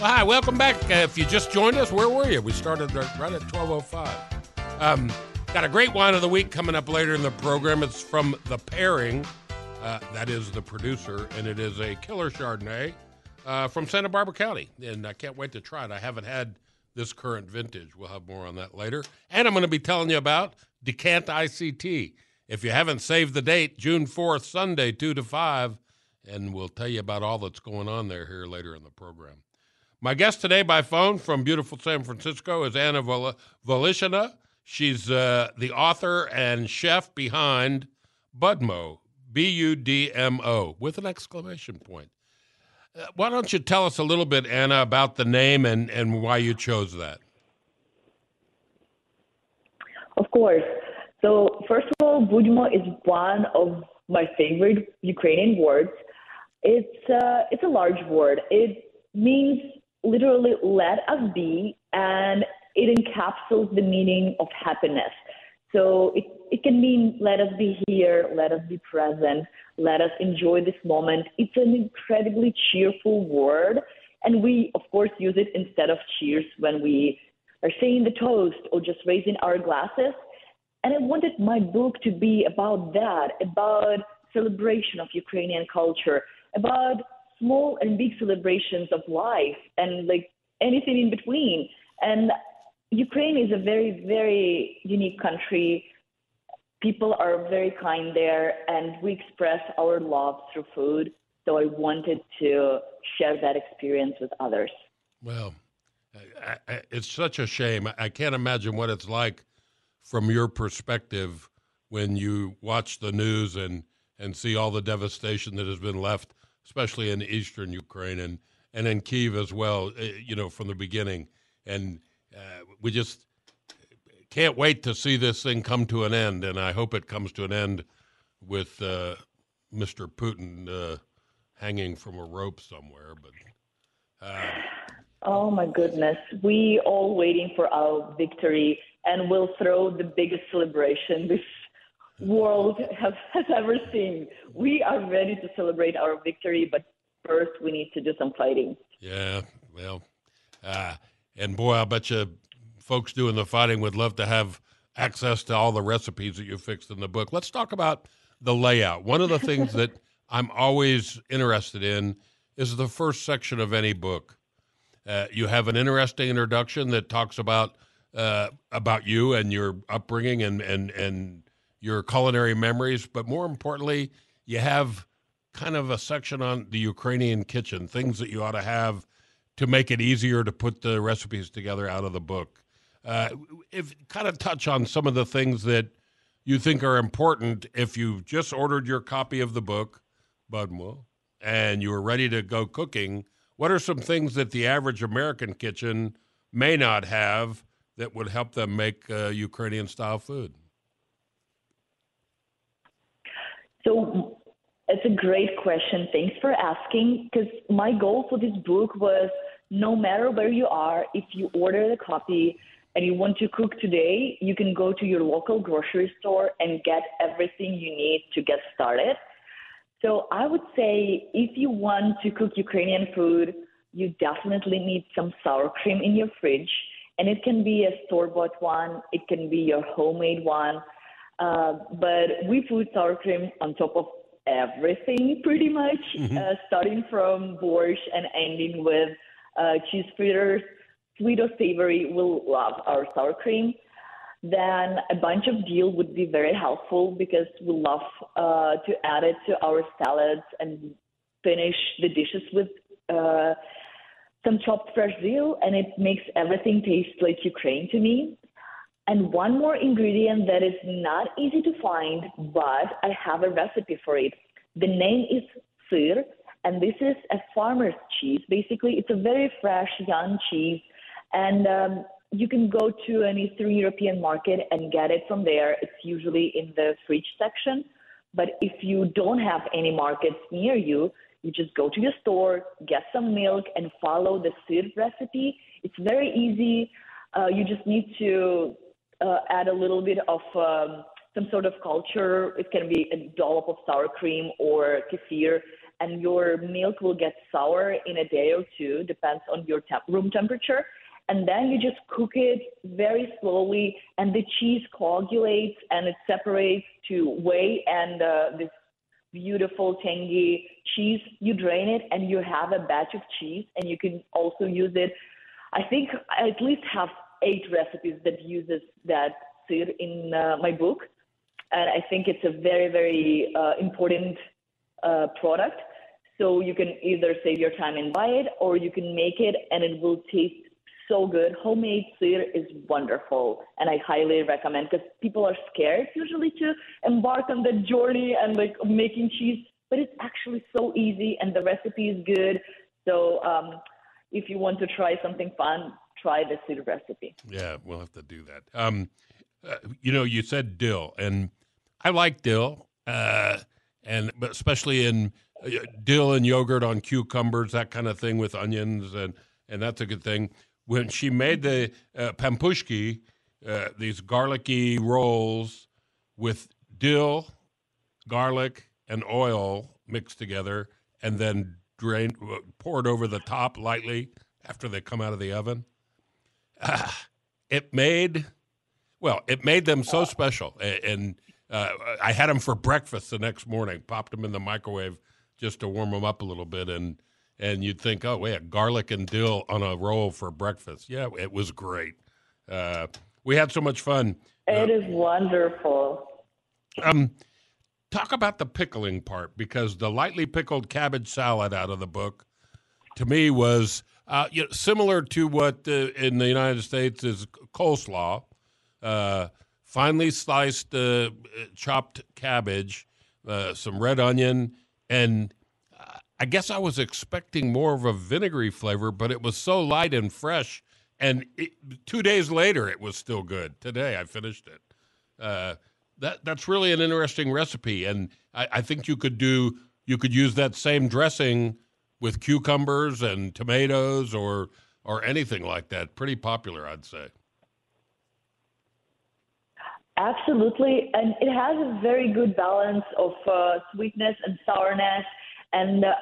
Well, hi, welcome back. Uh, if you just joined us, where were you? We started right at 12.05. Um, got a great wine of the week coming up later in the program. It's from The Pairing. Uh, that is the producer, and it is a killer Chardonnay uh, from Santa Barbara County. And I can't wait to try it. I haven't had this current vintage. We'll have more on that later. And I'm going to be telling you about Decant ICT. If you haven't saved the date, June 4th, Sunday, 2 to 5, and we'll tell you about all that's going on there here later in the program. My guest today by phone from beautiful San Francisco is Anna Vol- Voloshyna. She's uh, the author and chef behind Budmo, B U D M O, with an exclamation point. Uh, why don't you tell us a little bit, Anna, about the name and, and why you chose that? Of course. So, first of all, Budmo is one of my favorite Ukrainian words. It's, uh, it's a large word. It means literally let us be and it encapsulates the meaning of happiness. So it, it can mean let us be here, let us be present, let us enjoy this moment. It's an incredibly cheerful word. And we, of course, use it instead of cheers when we are saying the toast or just raising our glasses. And I wanted my book to be about that, about celebration of Ukrainian culture, about small and big celebrations of life and like anything in between. And Ukraine is a very, very unique country. People are very kind there, and we express our love through food. So I wanted to share that experience with others. Well, I, I, it's such a shame. I can't imagine what it's like from your perspective when you watch the news and, and see all the devastation that has been left especially in eastern Ukraine and and in Kiev as well. Eh, you know, from the beginning, and uh, we just can't wait to see this thing come to an end. And I hope it comes to an end with uh, Mr. Putin uh, hanging from a rope somewhere. But uh, oh my goodness, we all waiting for our victory, and we'll throw the biggest celebration this world has, has ever seen. We are ready to celebrate our victory, but first we need to do some fighting. Yeah, well, uh, and boy, I bet you folks doing the fighting would love to have access to all the recipes that you fixed in the book. Let's talk about the layout. One of the things that I'm always interested in is the first section of any book. Uh, you have an interesting introduction that talks about uh, about you and your upbringing and and and your culinary memories, but more importantly, you have kind of a section on the Ukrainian kitchen, things that you ought to have to make it easier to put the recipes together out of the book. Uh, if kind of touch on some of the things that you think are important if you've just ordered your copy of the book, Budmo, and you are ready to go cooking. What are some things that the average American kitchen may not have that would help them make uh, Ukrainian style food? So it's a great question. Thanks for asking. Because my goal for this book was no matter where you are, if you order the copy and you want to cook today, you can go to your local grocery store and get everything you need to get started. So I would say if you want to cook Ukrainian food, you definitely need some sour cream in your fridge. And it can be a store bought one, it can be your homemade one. Uh, but we put sour cream on top of everything pretty much, mm-hmm. uh, starting from borscht and ending with uh, cheese fritters. Sweet or savory will love our sour cream. Then a bunch of dill would be very helpful because we love uh, to add it to our salads and finish the dishes with uh, some chopped fresh dill, and it makes everything taste like Ukraine to me. And one more ingredient that is not easy to find, but I have a recipe for it. The name is syr, and this is a farmer's cheese. Basically, it's a very fresh, young cheese, and um, you can go to an Eastern European market and get it from there. It's usually in the fridge section. But if you don't have any markets near you, you just go to your store, get some milk, and follow the syr recipe. It's very easy. Uh, you just need to uh, add a little bit of um, some sort of culture. It can be a dollop of sour cream or kefir, and your milk will get sour in a day or two, depends on your temp- room temperature. And then you just cook it very slowly, and the cheese coagulates and it separates to whey and uh, this beautiful tangy cheese. You drain it, and you have a batch of cheese, and you can also use it. I think I at least have eight recipes that uses that syr in uh, my book, and I think it's a very very uh, important uh, product. So you can either save your time and buy it, or you can make it, and it will taste so good. Homemade syr is wonderful, and I highly recommend because people are scared usually to embark on the journey and like making cheese, but it's actually so easy, and the recipe is good. So um, if you want to try something fun, try the syr recipe. Yeah, we'll have to do that. Um, uh, you know, you said dill, and I like dill, uh, and but especially in uh, dill and yogurt on cucumbers, that kind of thing with onions, and and that's a good thing. When she made the uh, pampushki, uh, these garlicky rolls with dill, garlic, and oil mixed together, and then drained, uh, poured over the top lightly after they come out of the oven uh, it made well, it made them so special, and uh, I had them for breakfast the next morning. Popped them in the microwave just to warm them up a little bit, and and you'd think, oh wait, garlic and dill on a roll for breakfast. Yeah, it was great. Uh, we had so much fun. It is wonderful. Um, talk about the pickling part because the lightly pickled cabbage salad out of the book to me was uh, you know, similar to what uh, in the United States is coleslaw, uh, finely sliced, uh, chopped cabbage, uh, some red onion, and uh, I guess I was expecting more of a vinegary flavor, but it was so light and fresh. And it, two days later, it was still good. Today, I finished it. that that's really an interesting recipe, and I, I think you could do you could use that same dressing with cucumbers and tomatoes or or anything like that. Pretty popular, I'd say. Absolutely, and it has a very good balance of uh, sweetness and sourness. And uh,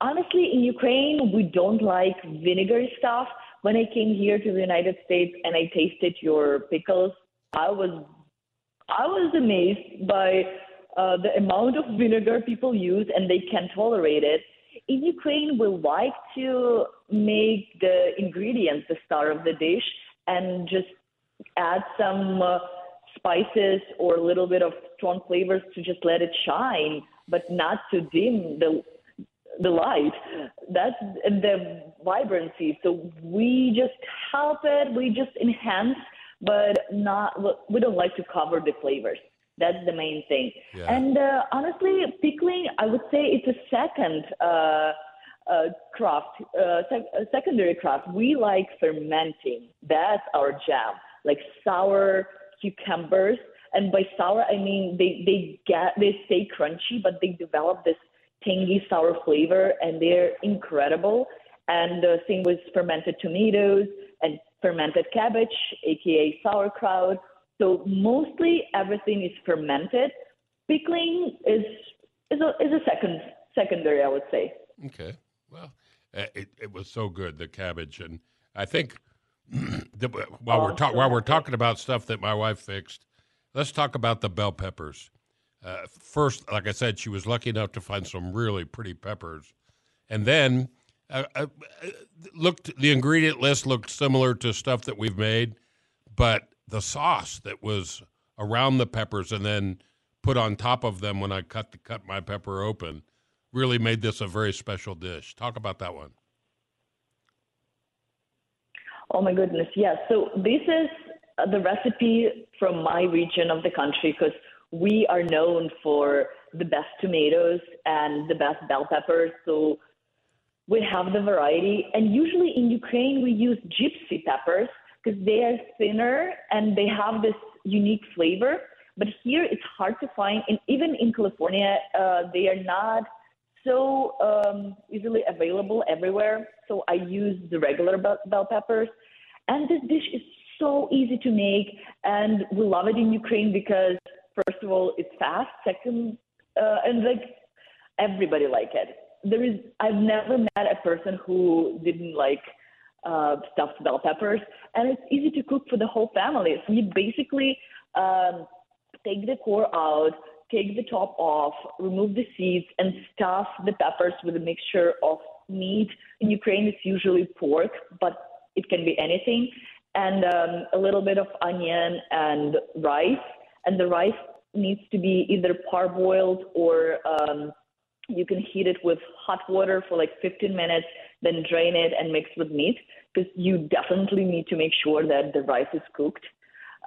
honestly, in Ukraine, we don't like vinegary stuff. When I came here to the United States and I tasted your pickles, I was I was amazed by uh, the amount of vinegar people use, and they can tolerate it in Ukraine, we like to make the ingredients the star of the dish and just add some uh, spices or a little bit of strong flavors to just let it shine, but not to dim the the light. That's the vibrancy. So we just help it. We just enhance, but not. We don't like to cover the flavors. That's the main thing. Yeah. And uh, honestly, pickling, I would say it's a second uh, uh, craft, uh, sec- secondary craft. We like fermenting. That's our jam. Like sour cucumbers, and by sour I mean they they get they stay crunchy, but they develop this tangy sour flavor, and they're incredible. And the same with fermented tomatoes and fermented cabbage, aka sauerkraut so mostly everything is fermented. Pickling is is a is a second secondary, I would say. Okay. Well, uh, it it was so good the cabbage, and I think the, while we're talking while we're talking about stuff that my wife fixed, let's talk about the bell peppers. Uh, first, like I said, she was lucky enough to find some really pretty peppers, and then uh, uh, looked the ingredient list looked similar to stuff that we've made, but the sauce that was around the peppers and then put on top of them when I cut the, cut my pepper open really made this a very special dish. Talk about that one. Oh my goodness, yes. So this is the recipe from my region of the country because we are known for the best tomatoes and the best bell peppers. So we have the variety. And usually in Ukraine, we use gypsy peppers because they are thinner and they have this unique flavor. But here it's hard to find, and even in California, uh, they are not so um, easily available everywhere. So I use the regular bell peppers. And this dish is so easy to make, and we love it in Ukraine because, first of all, it's fast. Second, uh, and like everybody like it. There is, I've never met a person who didn't like uh, stuffed bell peppers, and it's easy to cook for the whole family. So you basically um, take the core out, take the top off, remove the seeds, and stuff the peppers with a mixture of meat. In Ukraine, it's usually pork, but it can be anything, and um, a little bit of onion and rice. And the rice needs to be either parboiled or um, you can heat it with hot water for like 15 minutes, then drain it and mix with meat because you definitely need to make sure that the rice is cooked.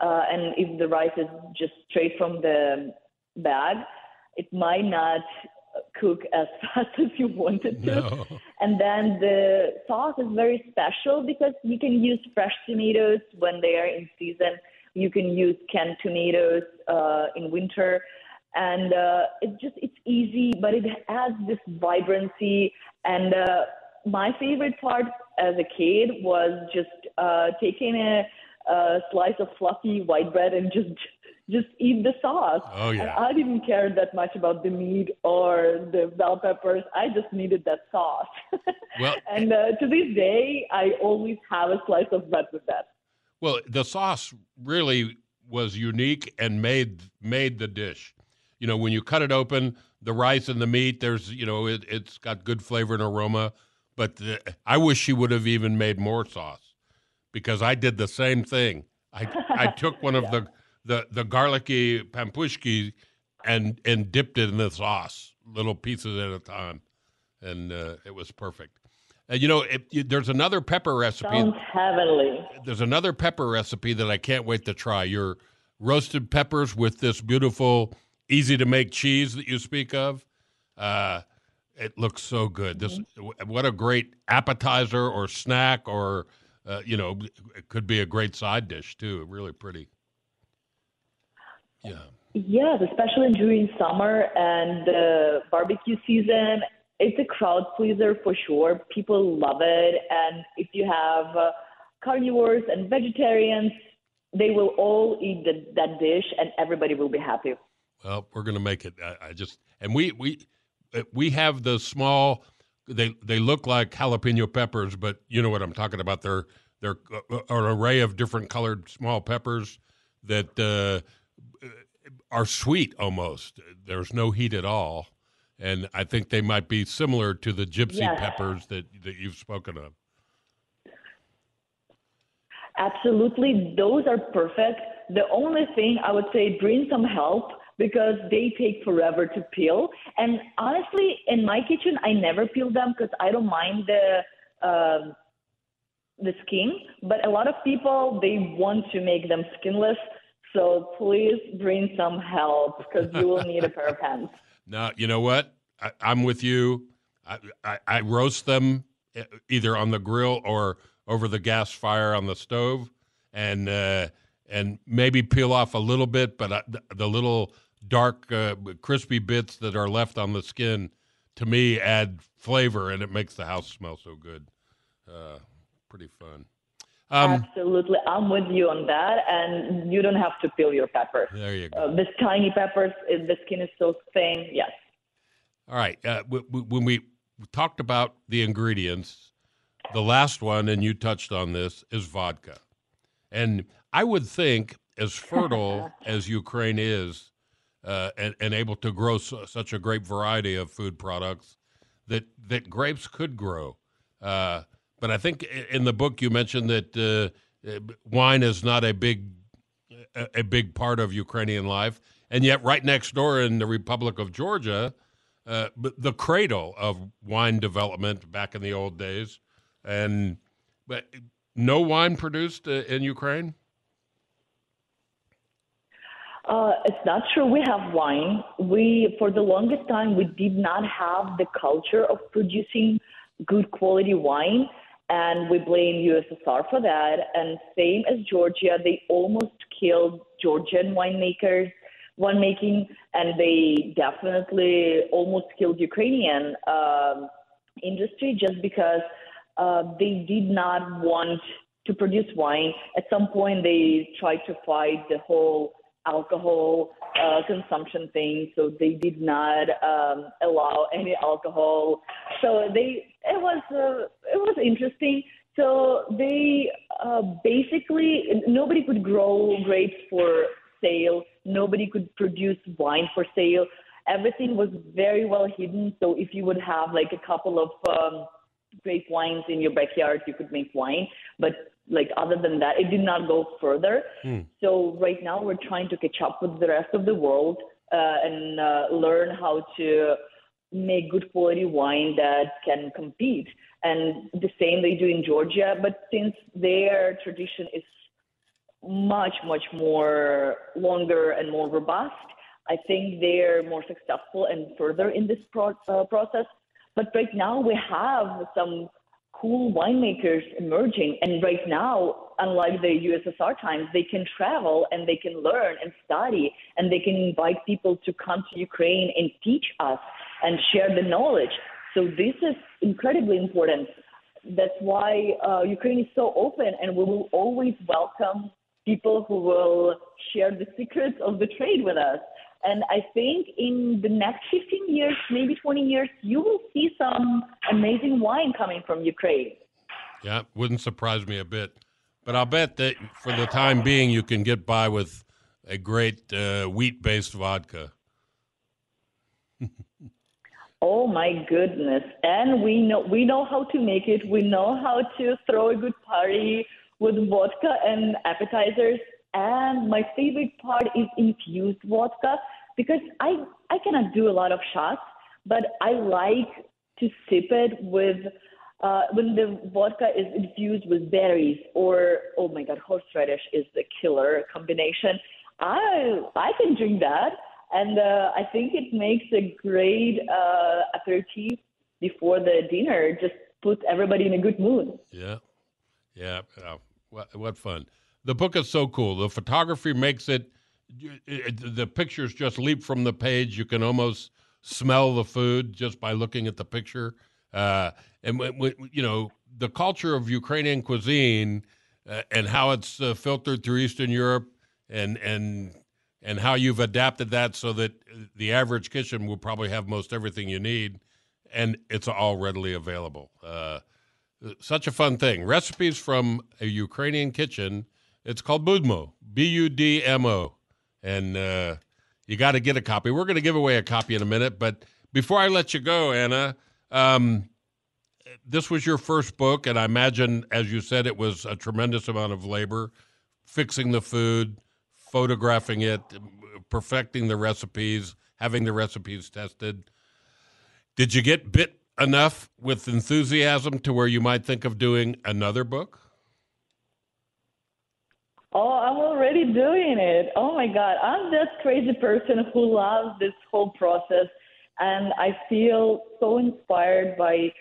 Uh, and if the rice is just straight from the bag, it might not cook as fast as you want it to. No. And then the sauce is very special because you can use fresh tomatoes when they are in season. You can use canned tomatoes uh, in winter, and uh, it's just it's easy, but it adds this vibrancy. And uh, my favorite part as a kid was just uh, taking a, a slice of fluffy white bread and just just eat the sauce. Oh yeah. And I didn't care that much about the meat or the bell peppers. I just needed that sauce. Well, and uh, to this day, I always have a slice of bread with that. Well, the sauce really was unique and made made the dish. You know, when you cut it open, the rice and the meat, there's you know, it, has got good flavor and aroma. But the, I wish she would have even made more sauce because I did the same thing. I I took one of yeah. the the the garlicky pampushki and and dipped it in the sauce, little pieces at a time, and uh, it was perfect. And you know, it, there's another pepper recipe. Sounds heavenly. There's another pepper recipe that I can't wait to try. Your roasted peppers with this beautiful, easy to make cheese that you speak of. Uh, it looks so good. This mm-hmm. what a great appetizer or snack or uh, you know, it could be a great side dish too. Really pretty. Yeah. Yes, especially during summer and the barbecue season. It's a crowd pleaser for sure. People love it. And if you have uh, carnivores and vegetarians, they will all eat the, that dish and everybody will be happy. Well, we're going to make it. I, I just, and we, we, uh, we have the small, they, they look like jalapeno peppers, but you know what I'm talking about. They're, they're uh, an array of different colored small peppers that, uh, are sweet almost. There's no heat at all, and I think they might be similar to the gypsy yes. peppers that that you've spoken of. Absolutely, those are perfect. The only thing I would say, bring some help because they take forever to peel. And honestly, in my kitchen, I never peel them because I don't mind the. Uh, the skin, but a lot of people they want to make them skinless, so please bring some help because you will need a pair of hands. No, you know what? I, am with you. I, I, I, roast them eh, either on the grill or over the gas fire on the stove, and uh, and maybe peel off a little bit, but I, the little dark, uh, crispy bits that are left on the skin, to me, add flavor, and it makes the house smell so good. Uh, pretty fun. Um, Absolutely, I'm with you on that, and you don't have to peel your peppers. There you go. Uh, this tiny peppers, the skin is so thin. Yes. All right. Uh, when we talked about the ingredients, the last one, and you touched on this, is vodka. And I would think, as fertile as Ukraine is, uh, and, and, able to grow so, such a great variety of food products, that that grapes could grow. Uh, but I think in the book you mentioned that uh, wine is not a big a big part of Ukrainian life, and yet right next door in the Republic of Georgia, uh, the cradle of wine development back in the old days, and but no wine produced uh, in Ukraine? Uh, it's not true. We have wine. We, for the longest time, we did not have the culture of producing good quality wine, and we blame USSR for that. And same as Georgia, they almost killed Georgian winemakers, winemaking, and they definitely almost killed Ukrainian um, industry just because uh, they did not want to produce wine. At some point, they tried to fight the whole alcohol uh, consumption thing, so they did not um, allow any alcohol. So they it was uh, it was interesting. So they uh, basically nobody could grow grapes for sale. Nobody could produce wine for sale. Everything was very well hidden. So if you would have like a couple of um, grape wines in your backyard, you could make wine. But like other than that, it did not go further. Mm. So right now we're trying to catch up with the rest of the world uh, and uh, learn how to make good quality wine that can compete. And the same they do in Georgia, but since their tradition is much much more longer and more robust, I think they're more successful and further in this pro- uh, process. But right now we have some cool winemakers emerging. And right now, unlike the USSR times, they can travel and they can learn and study and they can invite people to come to Ukraine and teach us and share the knowledge. So this is incredibly important. That's why uh, Ukraine is so open and we will always welcome people who will share the secrets of the trade with us. And I think in the next 15 years, maybe 20 years, you will see some amazing wine coming from Ukraine. Yeah, wouldn't surprise me a bit. But I'll bet that for the time being, you can get by with a great uh, wheat based vodka. oh my goodness. And we know we know how to make it. We know how to throw a good party with vodka and appetizers and my favorite part is infused vodka because I I cannot do a lot of shots, but I like to sip it with uh, when the vodka is infused with berries or oh my god, horseradish is the killer combination. I I can drink that, and uh, I think it makes a great uh, aperitif before the dinner. Just puts everybody in a good mood. Yeah, yeah. what, what fun! the book is so cool. The photography makes it, the pictures just leap from the page. You can almost smell the food just by looking at the picture. Uh, and you know the culture of Ukrainian cuisine uh, and how it's uh, filtered through Eastern Europe, and and and how you've adapted that so that the average kitchen will probably have most everything you need, and it's all readily available. Uh, such a fun thing. Recipes from a Ukrainian kitchen it's called Budmo, B U D M O. And uh, you got to get a copy. We're going to give away a copy in a minute. But before I let you go, Anna, um, this was your first book. And I imagine, as you said, it was a tremendous amount of labor fixing the food, photographing it, perfecting the recipes, having the recipes tested. Did you get bit enough with enthusiasm to where you might think of doing another book? Oh, I'm already doing it. Oh my God. I'm that crazy person who loves this whole process. And I feel so inspired by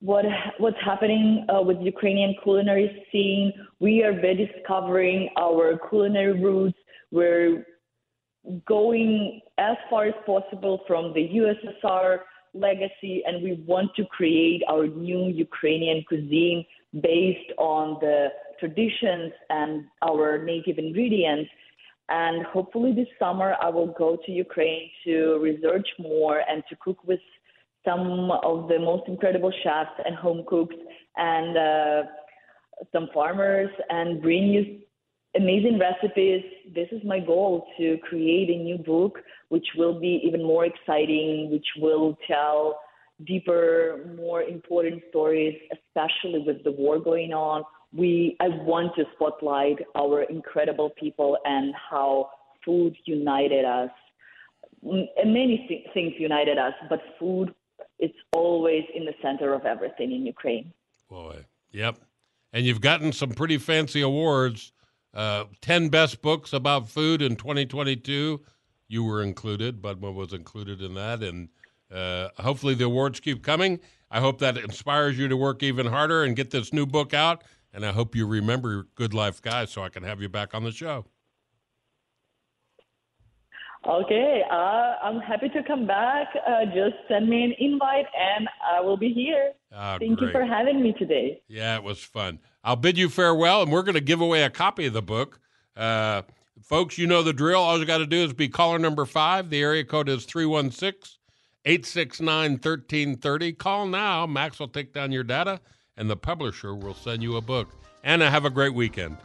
what what's happening uh, with Ukrainian culinary scene. We are rediscovering our culinary roots. We're going as far as possible from the USSR legacy, and we want to create our new Ukrainian cuisine based on the traditions and our native ingredients. And hopefully this summer I will go to Ukraine to research more and to cook with some of the most incredible chefs and home cooks and uh, some farmers and bring you amazing recipes. This is my goal to create a new book which will be even more exciting, which will tell deeper, more important stories, especially with the war going on. We, I want to spotlight our incredible people and how food united us. Many th- things united us, but food is always in the center of everything in Ukraine. Boy, yep. and you've gotten some pretty fancy awards. Uh, 10 best books about food in 2022. You were included. Budmo was included in that. And uh, hopefully the awards keep coming. I hope that inspires you to work even harder and get this new book out. And I hope you remember Good Life Guy so I can have you back on the show. Okay, uh, I'm happy to come back. Uh, just send me an invite and I will be here. Ah, Thank great. you for having me today. Yeah, it was fun. I'll bid you farewell, and we're going to give away a copy of the book. Uh, folks, you know the drill. All you got to do is be caller number five. The area code is 316 869 1330. Call now. Max will take down your data, and the publisher will send you a book. Anna, have a great weekend.